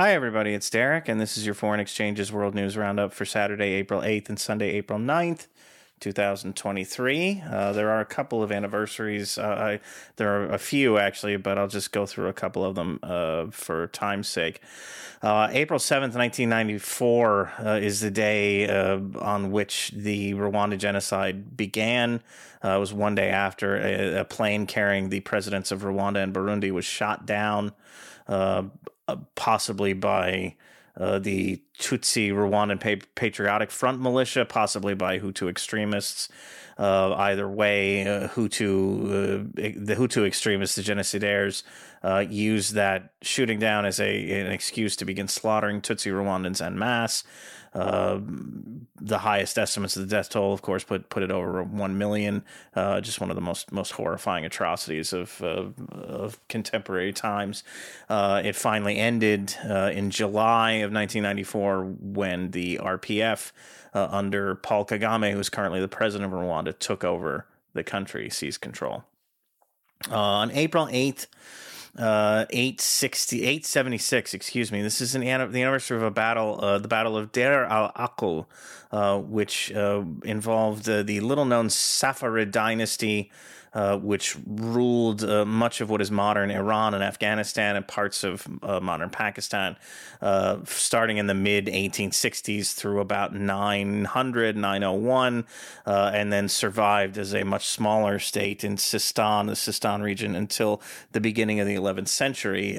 Hi, everybody. It's Derek, and this is your Foreign Exchanges World News Roundup for Saturday, April 8th and Sunday, April 9th. 2023. Uh, there are a couple of anniversaries. Uh, I, there are a few actually, but I'll just go through a couple of them uh, for time's sake. Uh, April 7th, 1994 uh, is the day uh, on which the Rwanda genocide began. it was one day after a, a, plane carrying the presidents of Rwanda and Burundi was shot down, possibly by uh, the Tutsi Rwandan Patriotic Front militia, possibly by Hutu extremists. Uh, either way, uh, Hutu, uh, the Hutu extremists, the genocidaires, uh, that shooting down as a an excuse to begin slaughtering Tutsi Rwandans en masse. Uh, the highest estimates of the death toll, of course, put put it over one million. Uh, just one of the most most horrifying atrocities of uh, of contemporary times. Uh, it finally ended uh, in July of 1994 when the RPF under Paul Kagame, who is currently the president of Rwanda, took over the country, seized control. on April 8th, uh, 860, 876, excuse me. This is an, the anniversary of a battle, uh, the Battle of Deir al Aql, uh, which uh, involved uh, the little known Safarid dynasty uh, which ruled uh, much of what is modern Iran and Afghanistan and parts of uh, modern Pakistan, uh, starting in the mid 1860s through about 900, 901, uh, and then survived as a much smaller state in Sistan, the Sistan region, until the beginning of the 11th century.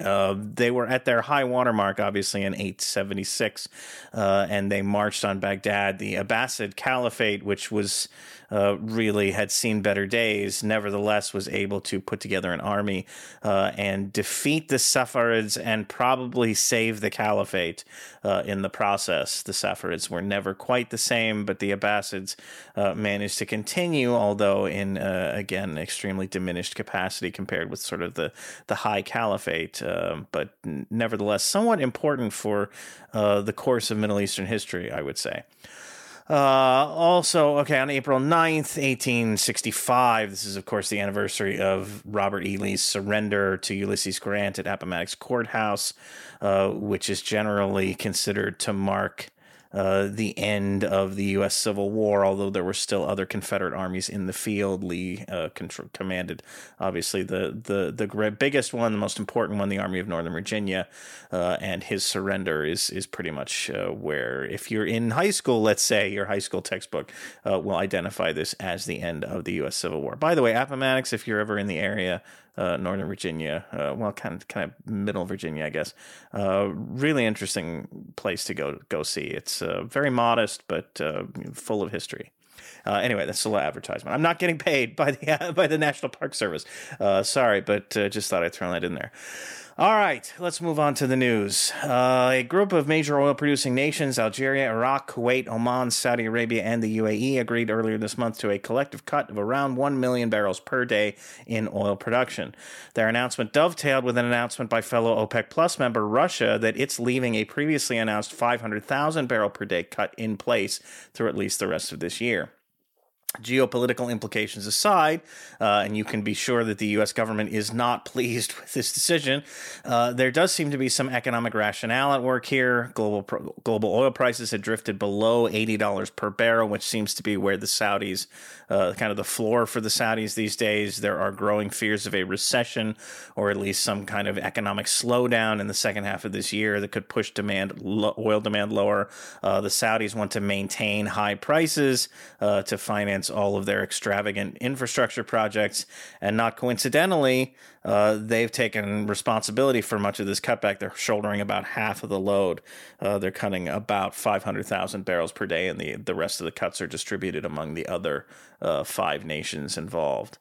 they were at their high watermark, obviously, in 876, and they marched on Baghdad. The Abbasid Caliphate, which was uh, really had seen better days, nevertheless was able to put together an army uh, and defeat the Saffarids and probably save the caliphate uh, in the process. The Saffarids were never quite the same, but the Abbasids uh, managed to continue, although in uh, again extremely diminished capacity compared with sort of the the high caliphate, um, but nevertheless somewhat important for the course of Middle Eastern history, I would say. Uh, also, okay, on April 9th, 1865, this is, of course, the anniversary of Robert E. Lee's surrender to Ulysses Grant at Appomattox Courthouse, uh, which is generally considered to mark uh, the end of the U.S. Civil War, although there were still other Confederate armies in the field. Lee uh, commanded, obviously, the, the, the biggest one, the most important one, the Army of Northern Virginia, uh, and his surrender is, is pretty much uh, where, if you're in high school, let's say, your high school textbook uh, will identify this as the end of the U.S. Civil War. By the way, Appomattox, if you're ever in the area, uh, Northern Virginia, uh, well, kind of kind of Middle Virginia, I guess. Uh, really interesting place to go go see. It's uh, very modest, but uh, full of history. Uh, anyway, that's a little advertisement. I'm not getting paid by the by the National Park Service. sorry, but just thought I'd throw that in there. All right, let's move on to the news. Uh, a group of major oil producing nations, Algeria, Iraq, Kuwait, Oman, Saudi Arabia, and the UAE, agreed earlier this month to a collective cut of around 1 million barrels per day in oil production. Their announcement dovetailed with an announcement by fellow OPEC Plus member Russia that it's leaving a previously announced 500,000 barrel per day cut in place through at least the rest of this year geopolitical implications aside, uh, and you can be sure that the U.S. government is not pleased with this decision, uh, there does seem to be some economic rationale at work here. Global pro- global oil prices had drifted below eighty dollars per barrel, which seems to be where the Saudis, uh, kind of the floor for the Saudis these days. There are growing fears of a recession, or at least some kind of economic slowdown in the second half of this year that could push demand lo- oil demand lower. Uh, the Saudis want to maintain high prices uh, to finance finance all of their extravagant infrastructure projects. And not coincidentally, uh, they've taken responsibility for much of this cutback. They're shouldering about half of the load. Uh, they're cutting about 500,000 barrels per day, and the, the rest of the cuts are distributed among the other uh, five nations involved.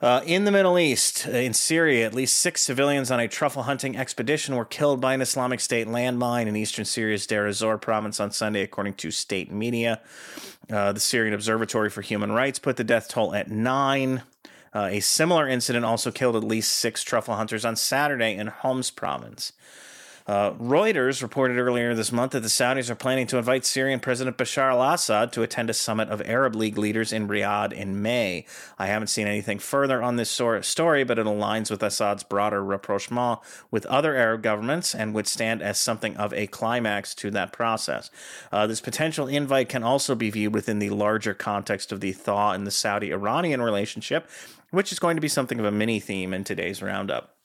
Uh, in the Middle East, uh, in Syria, at least six civilians on a truffle hunting expedition were killed by an Islamic State landmine in eastern Syria's Deir ez-Zor province on Sunday, according to state media. Uh, the Syrian Observatory for Human Rights put the death toll at nine. Uh, a similar incident also killed at least six truffle hunters on Saturday in Homs province. Uh, Reuters reported earlier this month that the Saudis are planning to invite Syrian President Bashar al Assad to attend a summit of Arab League leaders in Riyadh in May. I haven't seen anything further on this story, but it aligns with Assad's broader rapprochement with other Arab governments and would stand as something of a climax to that process. Uh, this potential invite can also be viewed within the larger context of the thaw in the Saudi Iranian relationship, which is going to be something of a mini theme in today's roundup.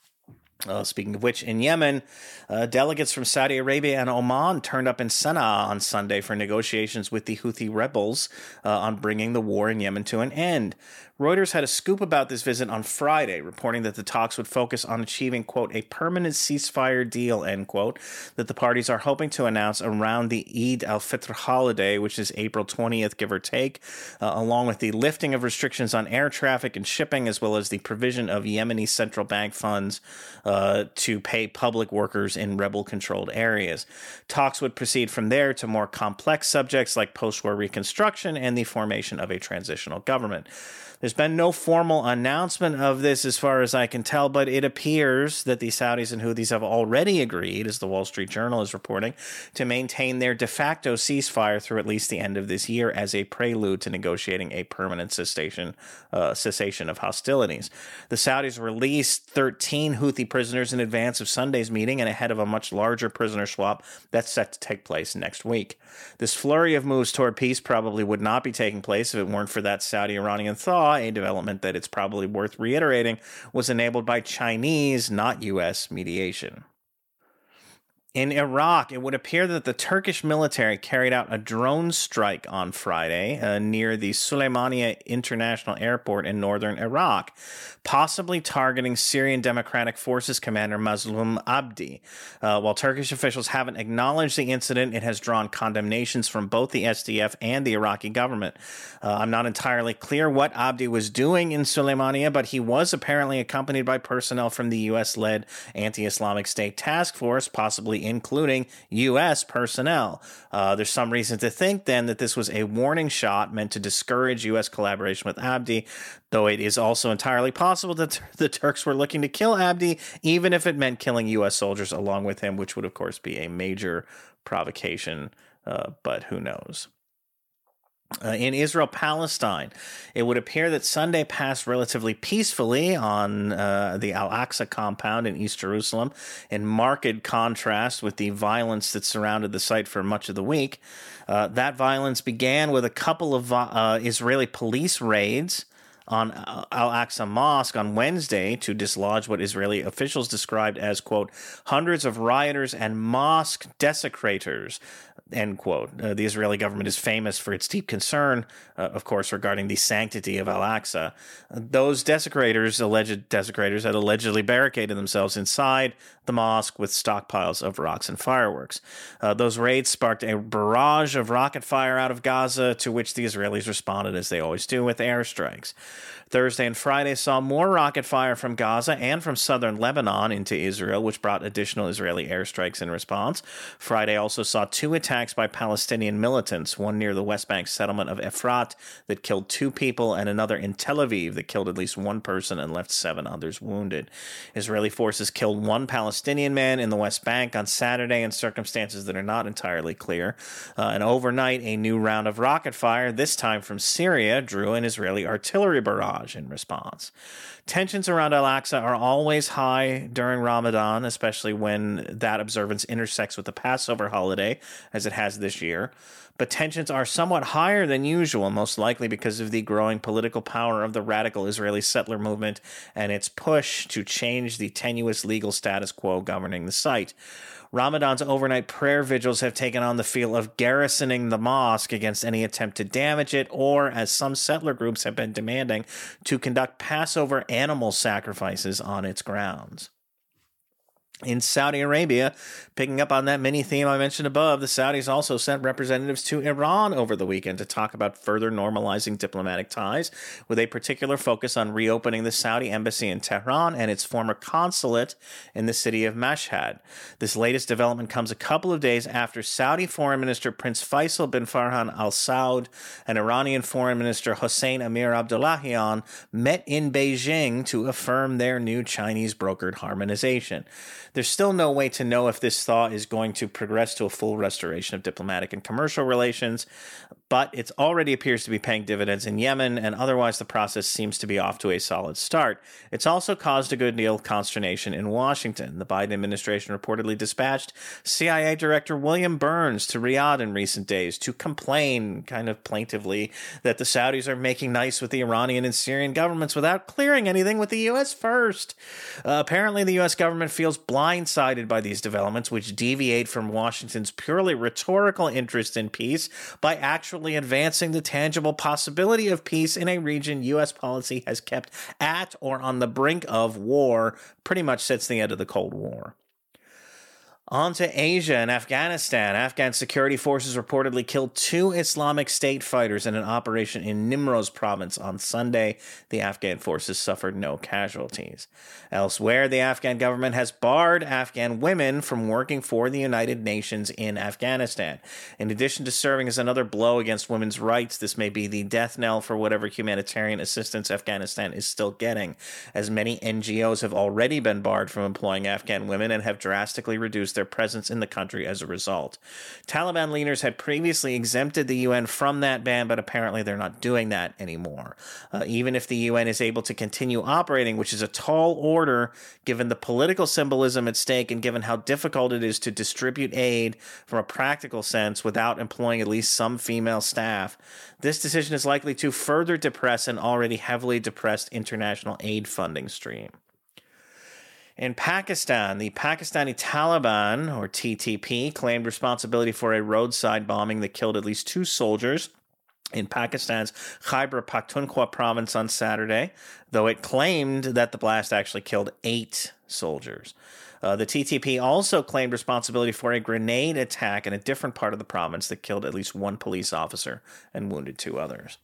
Uh, speaking of which, in Yemen, uh, delegates from Saudi Arabia and Oman turned up in Sana'a on Sunday for negotiations with the Houthi rebels uh, on bringing the war in Yemen to an end. Reuters had a scoop about this visit on Friday, reporting that the talks would focus on achieving, quote, a permanent ceasefire deal, end quote, that the parties are hoping to announce around the Eid al Fitr holiday, which is April 20th, give or take, uh, along with the lifting of restrictions on air traffic and shipping, as well as the provision of Yemeni central bank funds uh, to pay public workers in rebel controlled areas. Talks would proceed from there to more complex subjects like post war reconstruction and the formation of a transitional government. There's been no formal announcement of this as far as I can tell, but it appears that the Saudis and Houthis have already agreed, as the Wall Street Journal is reporting, to maintain their de facto ceasefire through at least the end of this year as a prelude to negotiating a permanent cessation, uh, cessation of hostilities. The Saudis released 13 Houthi prisoners in advance of Sunday's meeting and ahead of a much larger prisoner swap that's set to take place next week. This flurry of moves toward peace probably would not be taking place if it weren't for that Saudi Iranian thaw, a development that it's probably worth reiterating was enabled by Chinese, not U.S., mediation. In Iraq, it would appear that the Turkish military carried out a drone strike on Friday uh, near the Suleimania International Airport in northern Iraq, possibly targeting Syrian Democratic Forces commander Mazloum Abdi. Uh, while Turkish officials haven't acknowledged the incident, it has drawn condemnations from both the SDF and the Iraqi government. Uh, I'm not entirely clear what Abdi was doing in Suleimania, but he was apparently accompanied by personnel from the U.S. led anti Islamic State Task Force, possibly including U.S. personnel. Uh, there's some reason to think then that this was a warning shot meant to discourage U.S. collaboration with Abdi, though it is also entirely possible that the Turks were looking to kill Abdi, even if it meant killing U.S. soldiers along with him, which would, of course, be a major provocation. Uh, but who knows? Uh, in Israel Palestine, it would appear that Sunday passed relatively peacefully on uh, the Al Aqsa compound in East Jerusalem, in marked contrast with the violence that surrounded the site for much of the week. Uh, that violence began with a couple of uh, Israeli police raids on Al Aqsa Mosque on Wednesday to dislodge what Israeli officials described as, quote, hundreds of rioters and mosque desecrators end quote. Uh, the Israeli government is famous for its deep concern, uh, of course, regarding the sanctity of Al Aqsa. those desecrators, alleged desecrators, had allegedly barricaded themselves inside the mosque with stockpiles of rocks and fireworks. Uh, those raids sparked a barrage of rocket fire out of Gaza, to which the Israelis responded, as they always do, with airstrikes. Thursday and Friday saw more rocket fire from Gaza and from southern Lebanon into Israel, which brought additional Israeli airstrikes in response. Friday also saw two attacks by Palestinian militants, one near the West Bank settlement of Efrat that killed two people, and another in Tel Aviv that killed at least one person and left seven others wounded. Israeli forces killed one Palestinian man in the West Bank on Saturday in circumstances that are not entirely clear. Uh, and overnight, a new round of rocket fire, this time from Syria, drew an Israeli artillery barrage in response. Tensions around Al Aqsa are always high during Ramadan, especially when that observance intersects with the Passover holiday, as it has this year. But tensions are somewhat higher than usual, most likely because of the growing political power of the radical Israeli settler movement and its push to change the tenuous legal status quo governing the site. Ramadan's overnight prayer vigils have taken on the feel of garrisoning the mosque against any attempt to damage it, or, as some settler groups have been demanding, to conduct Passover animal sacrifices on its grounds in Saudi Arabia, picking up on that mini theme I mentioned above, the Saudis also sent representatives to Iran over the weekend to talk about further normalizing diplomatic ties, with a particular focus on reopening the Saudi embassy in Tehran and its former consulate in the city of Mashhad. This latest development comes a couple of days after Saudi Foreign Minister Prince Faisal bin Farhan al Saud and Iranian Foreign Minister Hossein Amir Abdullahian met in Beijing to affirm their new Chinese brokered harmonization. There's still no way to know if this thaw is going to progress to a full restoration of diplomatic and commercial relations, but it already appears to be paying dividends in Yemen, and otherwise the process seems to be off to a solid start. It's also caused a good deal of consternation in Washington. The Biden administration reportedly dispatched CIA Director William Burns to Riyadh in recent days to complain, kind of plaintively, that the Saudis are making nice with the Iranian and Syrian governments without clearing anything with the U.S. first. Uh, apparently, the U.S. government feels blindsided by these developments, which deviate from Washington's purely rhetorical interest in peace by actually advancing the tangible possibility of peace in a region U.S. policy has kept at or on the brink of war pretty much since the end of the Cold War. On to Asia and Afghanistan. Afghan security forces reportedly killed two Islamic State fighters in an operation in Nimroz province on Sunday. The Afghan forces suffered no casualties. Elsewhere, the Afghan government has barred Afghan women from working for the United Nations in Afghanistan. In addition to serving as another blow against women's rights, this may be the death knell for whatever humanitarian assistance Afghanistan is still getting, as many NGOs have already been barred from employing Afghan women and have drastically reduced their presence in the country as a result. Taliban leaders had previously exempted the UN from that ban, but apparently they're not doing that anymore. Uh, even if the UN is able to continue operating, which is a tall order given the political symbolism at stake and given how difficult it is to distribute aid from a practical sense without employing at least some female staff, this decision is likely to further depress an already heavily depressed international aid funding stream. In Pakistan, the Pakistani Taliban, or TTP, claimed responsibility for a roadside bombing that killed at least two soldiers in Pakistan's Khyber Pakhtunkhwa province on Saturday, though it claimed that the blast actually killed eight soldiers. Uh, the TTP also claimed responsibility for a grenade attack in a different part of the province that killed at least one police officer and wounded two others.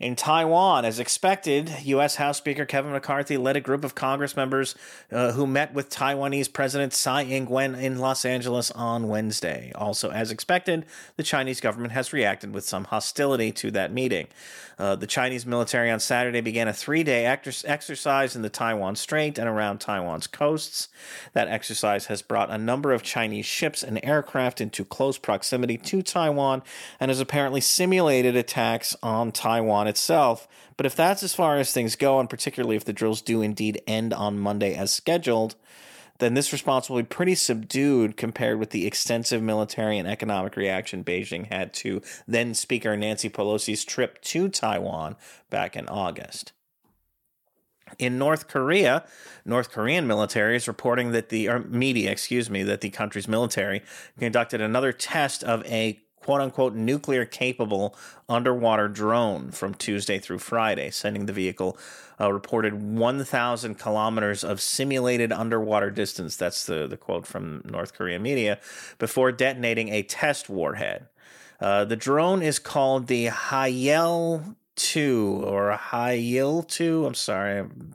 In Taiwan, as expected, U.S. House Speaker Kevin McCarthy led a group of Congress members uh, who met with Taiwanese President Tsai Ing wen in Los Angeles on Wednesday. Also, as expected, the Chinese government has reacted with some hostility to that meeting. Uh, the Chinese military on Saturday began a three day ex- exercise in the Taiwan Strait and around Taiwan's coasts. That exercise has brought a number of Chinese ships and aircraft into close proximity to Taiwan and has apparently simulated attacks on Taiwan itself. But if that's as far as things go, and particularly if the drills do indeed end on Monday as scheduled, then this response will be pretty subdued compared with the extensive military and economic reaction Beijing had to then Speaker Nancy Pelosi's trip to Taiwan back in August. In North Korea, North Korean military is reporting that the media, excuse me, that the country's military conducted another test of a quote unquote nuclear capable underwater drone from Tuesday through Friday, sending the vehicle uh, reported 1,000 kilometers of simulated underwater distance. That's the, the quote from North Korean media before detonating a test warhead. Uh, the drone is called the Haeil 2 or a high yield 2. I'm sorry, I'm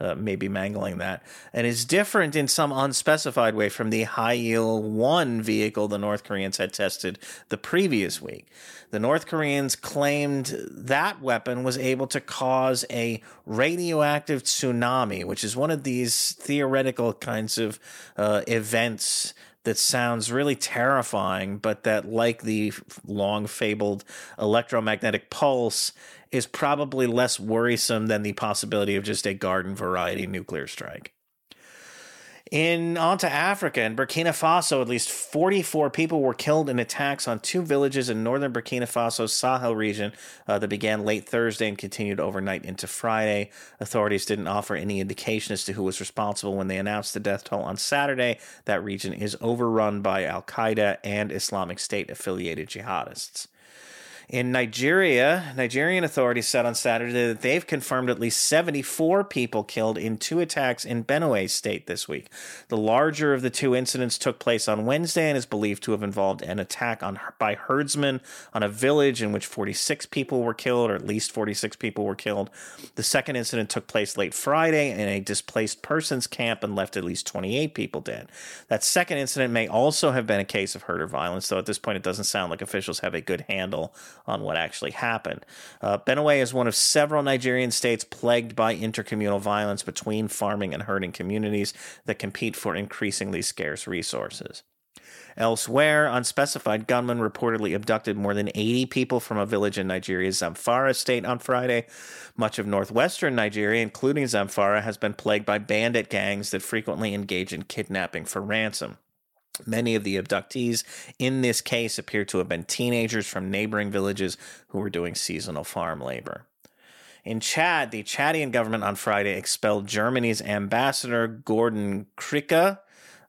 uh, maybe mangling that. And is different in some unspecified way from the high yield 1 vehicle the North Koreans had tested the previous week. The North Koreans claimed that weapon was able to cause a radioactive tsunami, which is one of these theoretical kinds of uh, events that sounds really terrifying, but that, like the long fabled electromagnetic pulse, is probably less worrisome than the possibility of just a garden variety nuclear strike. In onto Africa, in Burkina Faso, at least 44 people were killed in attacks on two villages in northern Burkina Faso's Sahel region uh, that began late Thursday and continued overnight into Friday. Authorities didn't offer any indication as to who was responsible when they announced the death toll on Saturday. That region is overrun by Al Qaeda and Islamic State affiliated jihadists. In Nigeria, Nigerian authorities said on Saturday that they've confirmed at least 74 people killed in two attacks in Benue state this week. The larger of the two incidents took place on Wednesday and is believed to have involved an attack on by herdsmen on a village in which 46 people were killed, or at least 46 people were killed. The second incident took place late Friday in a displaced persons camp and left at least 28 people dead. That second incident may also have been a case of herder violence, though at this point it doesn't sound like officials have a good handle on what actually happened. Uh, Benue is one of several Nigerian states plagued by intercommunal violence between farming and herding communities that compete for increasingly scarce resources. Elsewhere, unspecified gunmen reportedly abducted more than 80 people from a village in Nigeria's Zamfara state on Friday. Much of northwestern Nigeria, including Zamfara, has been plagued by bandit gangs that frequently engage in kidnapping for ransom. Many of the abductees in this case appear to have been teenagers from neighboring villages who were doing seasonal farm labor. In Chad, the Chadian government on Friday expelled Germany's ambassador Gordon Kricke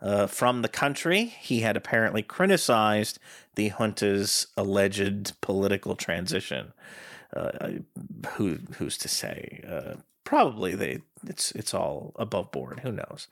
uh, from the country. He had apparently criticized the junta's alleged political transition. Uh, who who's to say? Uh, probably they. It's it's all above board. Who knows?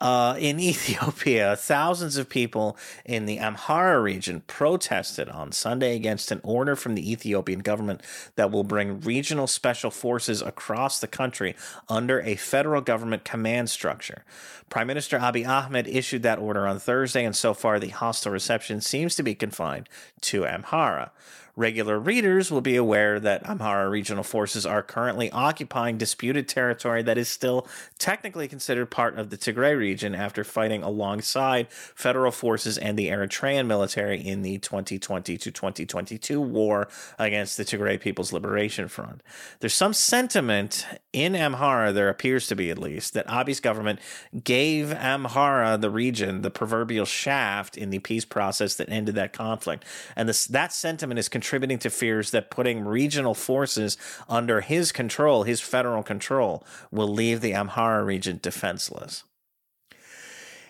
Uh, in Ethiopia, thousands of people in the Amhara region protested on Sunday against an order from the Ethiopian government that will bring regional special forces across the country under a federal government command structure. Prime Minister Abiy Ahmed issued that order on Thursday, and so far the hostile reception seems to be confined to Amhara. Regular readers will be aware that Amhara regional forces are currently occupying disputed territory that is still technically considered part of the Tigray region after fighting alongside federal forces and the Eritrean military in the 2020 to 2022 war against the Tigray People's Liberation Front. There's some sentiment in Amhara, there appears to be at least, that Abiy's government gave Amhara, the region, the proverbial shaft in the peace process that ended that conflict. And this, that sentiment is contributing to fears that putting regional forces under his control, his federal control, will leave the Amhara region defenseless.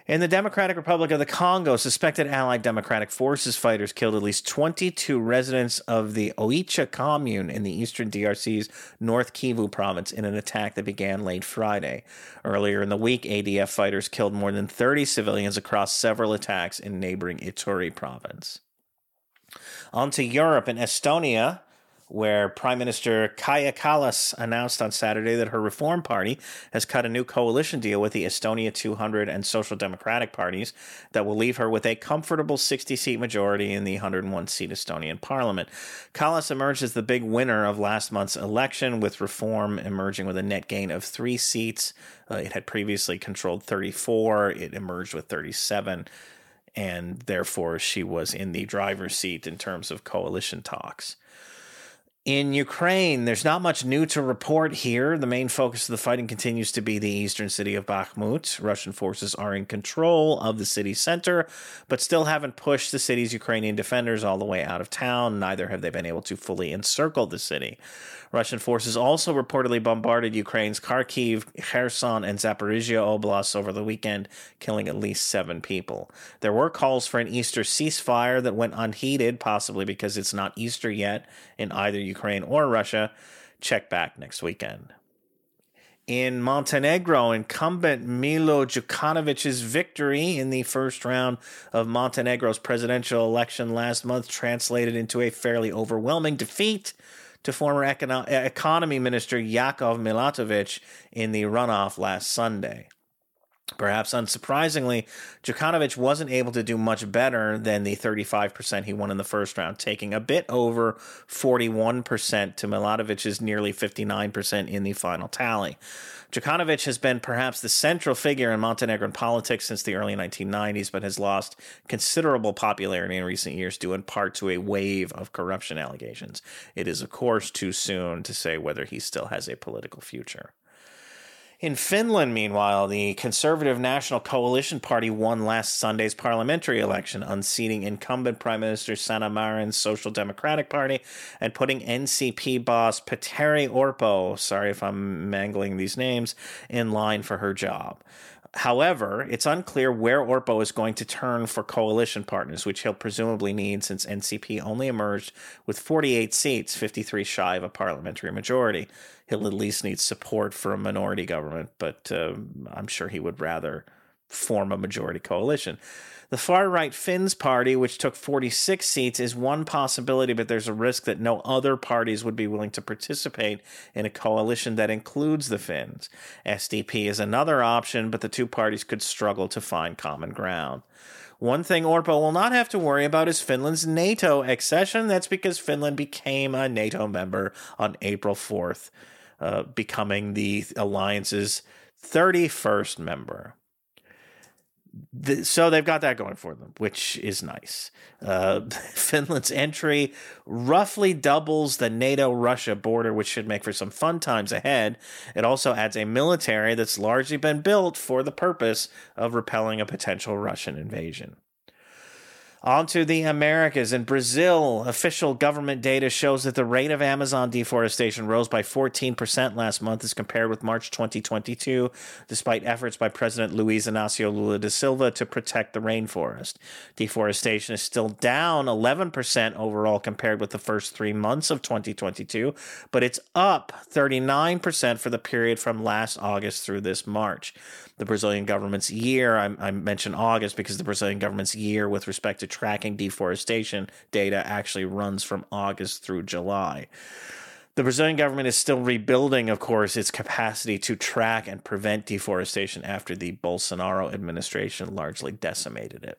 In the Democratic Republic of the Congo, suspected Allied Democratic Forces fighters killed at least 22 residents of the Oicha commune in the eastern DRC's North Kivu province in an attack that began late Friday. Earlier in the week, ADF fighters killed more than 30 civilians across several attacks in neighboring Ituri province. On to Europe and Estonia, where Prime Minister Kaja Kallas announced on Saturday that her Reform Party has cut a new coalition deal with the Estonia 200 and Social Democratic parties that will leave her with a comfortable 60 seat majority in the 101 seat Estonian parliament. Kallas emerged as the big winner of last month's election, with Reform emerging with a net gain of three seats. Uh, it had previously controlled 34, it emerged with 37 and therefore she was in the driver's seat in terms of coalition talks. In Ukraine, there's not much new to report here. The main focus of the fighting continues to be the eastern city of Bakhmut. Russian forces are in control of the city center, but still haven't pushed the city's Ukrainian defenders all the way out of town. Neither have they been able to fully encircle the city. Russian forces also reportedly bombarded Ukraine's Kharkiv, Kherson, and Zaporizhia oblasts over the weekend, killing at least seven people. There were calls for an Easter ceasefire that went unheeded, possibly because it's not Easter yet in either Ukraine or Russia. Check back next weekend. In Montenegro, incumbent Milo Djukanovic's victory in the first round of Montenegro's presidential election last month translated into a fairly overwhelming defeat to former econo- economy minister Jakov Milatovic in the runoff last Sunday. Perhaps unsurprisingly, Djukanovic wasn't able to do much better than the 35% he won in the first round, taking a bit over 41% to Milatovic's nearly 59% in the final tally. Djukanovic has been perhaps the central figure in Montenegrin politics since the early 1990s, but has lost considerable popularity in recent years due in part to a wave of corruption allegations. It is, of course, too soon to say whether he still has a political future. In Finland, meanwhile, the Conservative National Coalition Party won last Sunday's parliamentary election, unseating incumbent Prime Minister Sanna Marin's Social Democratic Party and putting NCP boss Petteri Orpo, sorry if I'm mangling these names, in line for her job. However, it's unclear where Orpo is going to turn for coalition partners, which he'll presumably need since NCP only emerged with 48 seats, 53 shy of a parliamentary majority. He'll at least need support for a minority government, but uh, I'm sure he would rather form a majority coalition. The far right Finns party, which took 46 seats, is one possibility, but there's a risk that no other parties would be willing to participate in a coalition that includes the Finns. SDP is another option, but the two parties could struggle to find common ground. One thing Orpo will not have to worry about is Finland's NATO accession. That's because Finland became a NATO member on April 4th, uh, becoming the alliance's 31st member the, so they've got that going for them, which is nice. Uh, Finland's entry roughly doubles the NATO Russia border, which should make for some fun times ahead. It also adds a military that's largely been built for the purpose of repelling a potential Russian invasion. On to the Americas. In Brazil, official government data shows that the rate of Amazon deforestation rose by 14% last month as compared with March 2022, despite efforts by President Luiz Inácio Lula da Silva to protect the rainforest. Deforestation is still down 11% overall compared with the first three months of 2022, but it's up 39% for the period from last August through this March the Brazilian government's year. I, I, mentioned August because the Brazilian government's year with respect to tracking deforestation data actually runs from August through July. The Brazilian government is still rebuilding, of course, its capacity to track and prevent deforestation after the Bolsonaro administration largely decimated it.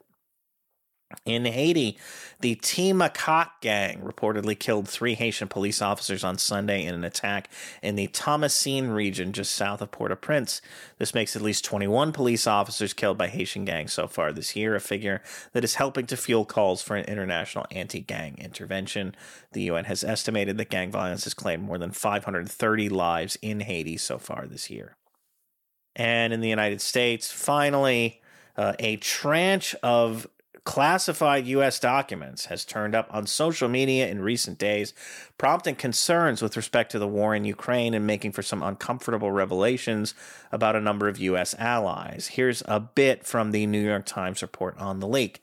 In Haiti, the Ti Makak gang reportedly killed three Haitian police officers on Sunday in an attack in the Thomassin region just south of Port au Prince. This makes at least 21 police officers killed by Haitian gangs so far this year, a figure that is helping to fuel calls for an international anti gang intervention. The UN has estimated that gang violence has claimed more than 530 lives in Haiti so far this year. And in the United States, finally, uh, a tranche of classified U.S. documents has turned up on social media in recent days, prompting concerns with respect to the war in Ukraine and making for some uncomfortable revelations about a number of U.S. allies. Here's a bit from the New York Times report on the leak.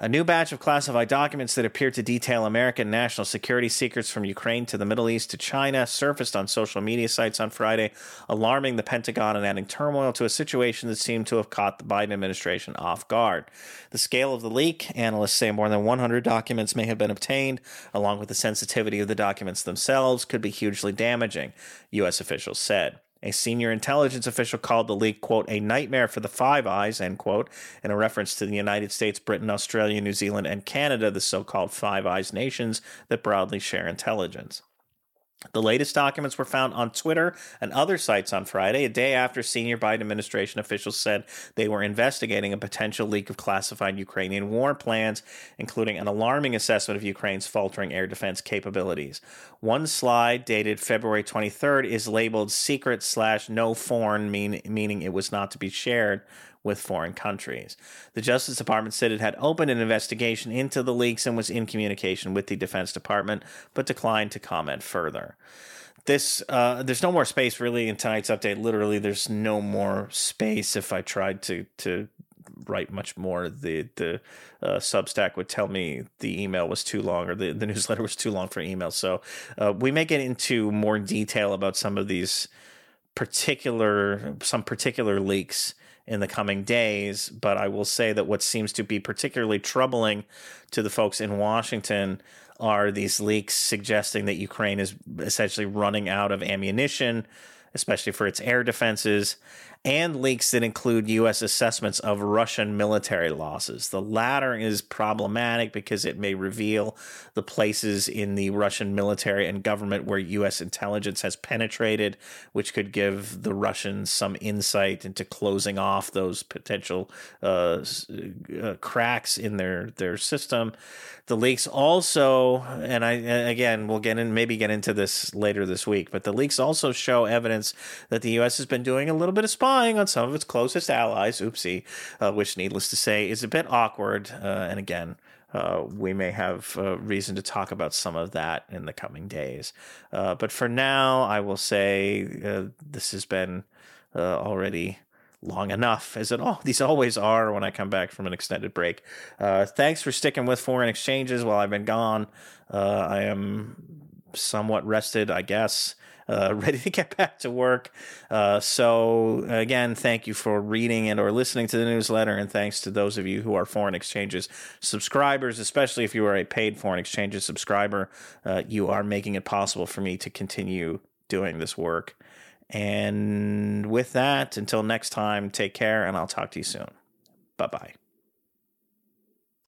A new batch of classified documents that appear to detail American national security secrets from Ukraine to the Middle East to China surfaced on social media sites on Friday, alarming the Pentagon and adding turmoil to a situation that seemed to have caught the Biden administration off guard. The scale of the leak, analysts say more than 100 documents may have been obtained, along with the sensitivity of the documents themselves, could be hugely damaging, U.S. officials said. A senior intelligence official called the leak, quote, a nightmare for the Five Eyes, end quote, in a reference to the United States, Britain, Australia, New Zealand, and Canada, the so called Five Eyes nations that broadly share intelligence. The latest documents were found on Twitter and other sites on Friday, a day after senior Biden administration officials said they were investigating a potential leak of classified Ukrainian war plans, including an alarming assessment of Ukraine's faltering air defense capabilities. One slide dated February 23rd is labeled secret slash no foreign, mean, meaning it was not to be shared with foreign countries. The Justice Department said it had opened an investigation into the leaks and was in communication with the Defense Department, but declined to comment further. This uh, there's no more space really in tonight's update. Literally, there's no more space. If I tried to to write much more, the the uh, Substack would tell me the email was too long or the, the newsletter was too long for email. So uh, we may get into more detail about some of these particular some particular leaks in the coming days. But I will say that what seems to be particularly troubling to the folks in Washington are these leaks suggesting that Ukraine is essentially running out of ammunition, especially for its air defenses, and leaks that include U.S. assessments of Russian military losses. The latter is problematic because it may reveal the places in the Russian military and government where U.S. intelligence has penetrated, which could give the Russians some insight into closing off those potential uh, uh, cracks in their, their system. The leaks also, and I again we'll get in maybe get into this later this week, but the leaks also show evidence that the U.S. has been doing a little bit of spying on some of its closest allies. Oopsie, uh, which needless to say is a bit awkward. Uh, and again, uh, we may have uh, reason to talk about some of that in the coming days. Uh, but for now, I will say uh, this has been already long enough, as it all these always are when I come back from an extended break. Thanks for sticking with foreign exchanges while I've been gone. I am somewhat rested, I guess. Uh, ready to get back to work. Uh, so again, thank you for reading and or listening to the newsletter, and thanks to those of you who are foreign exchanges subscribers, especially if you are a paid foreign exchanges subscriber. Uh, you are making it possible for me to continue doing this work. And with that, until next time, take care, and I'll talk to you soon. Bye bye.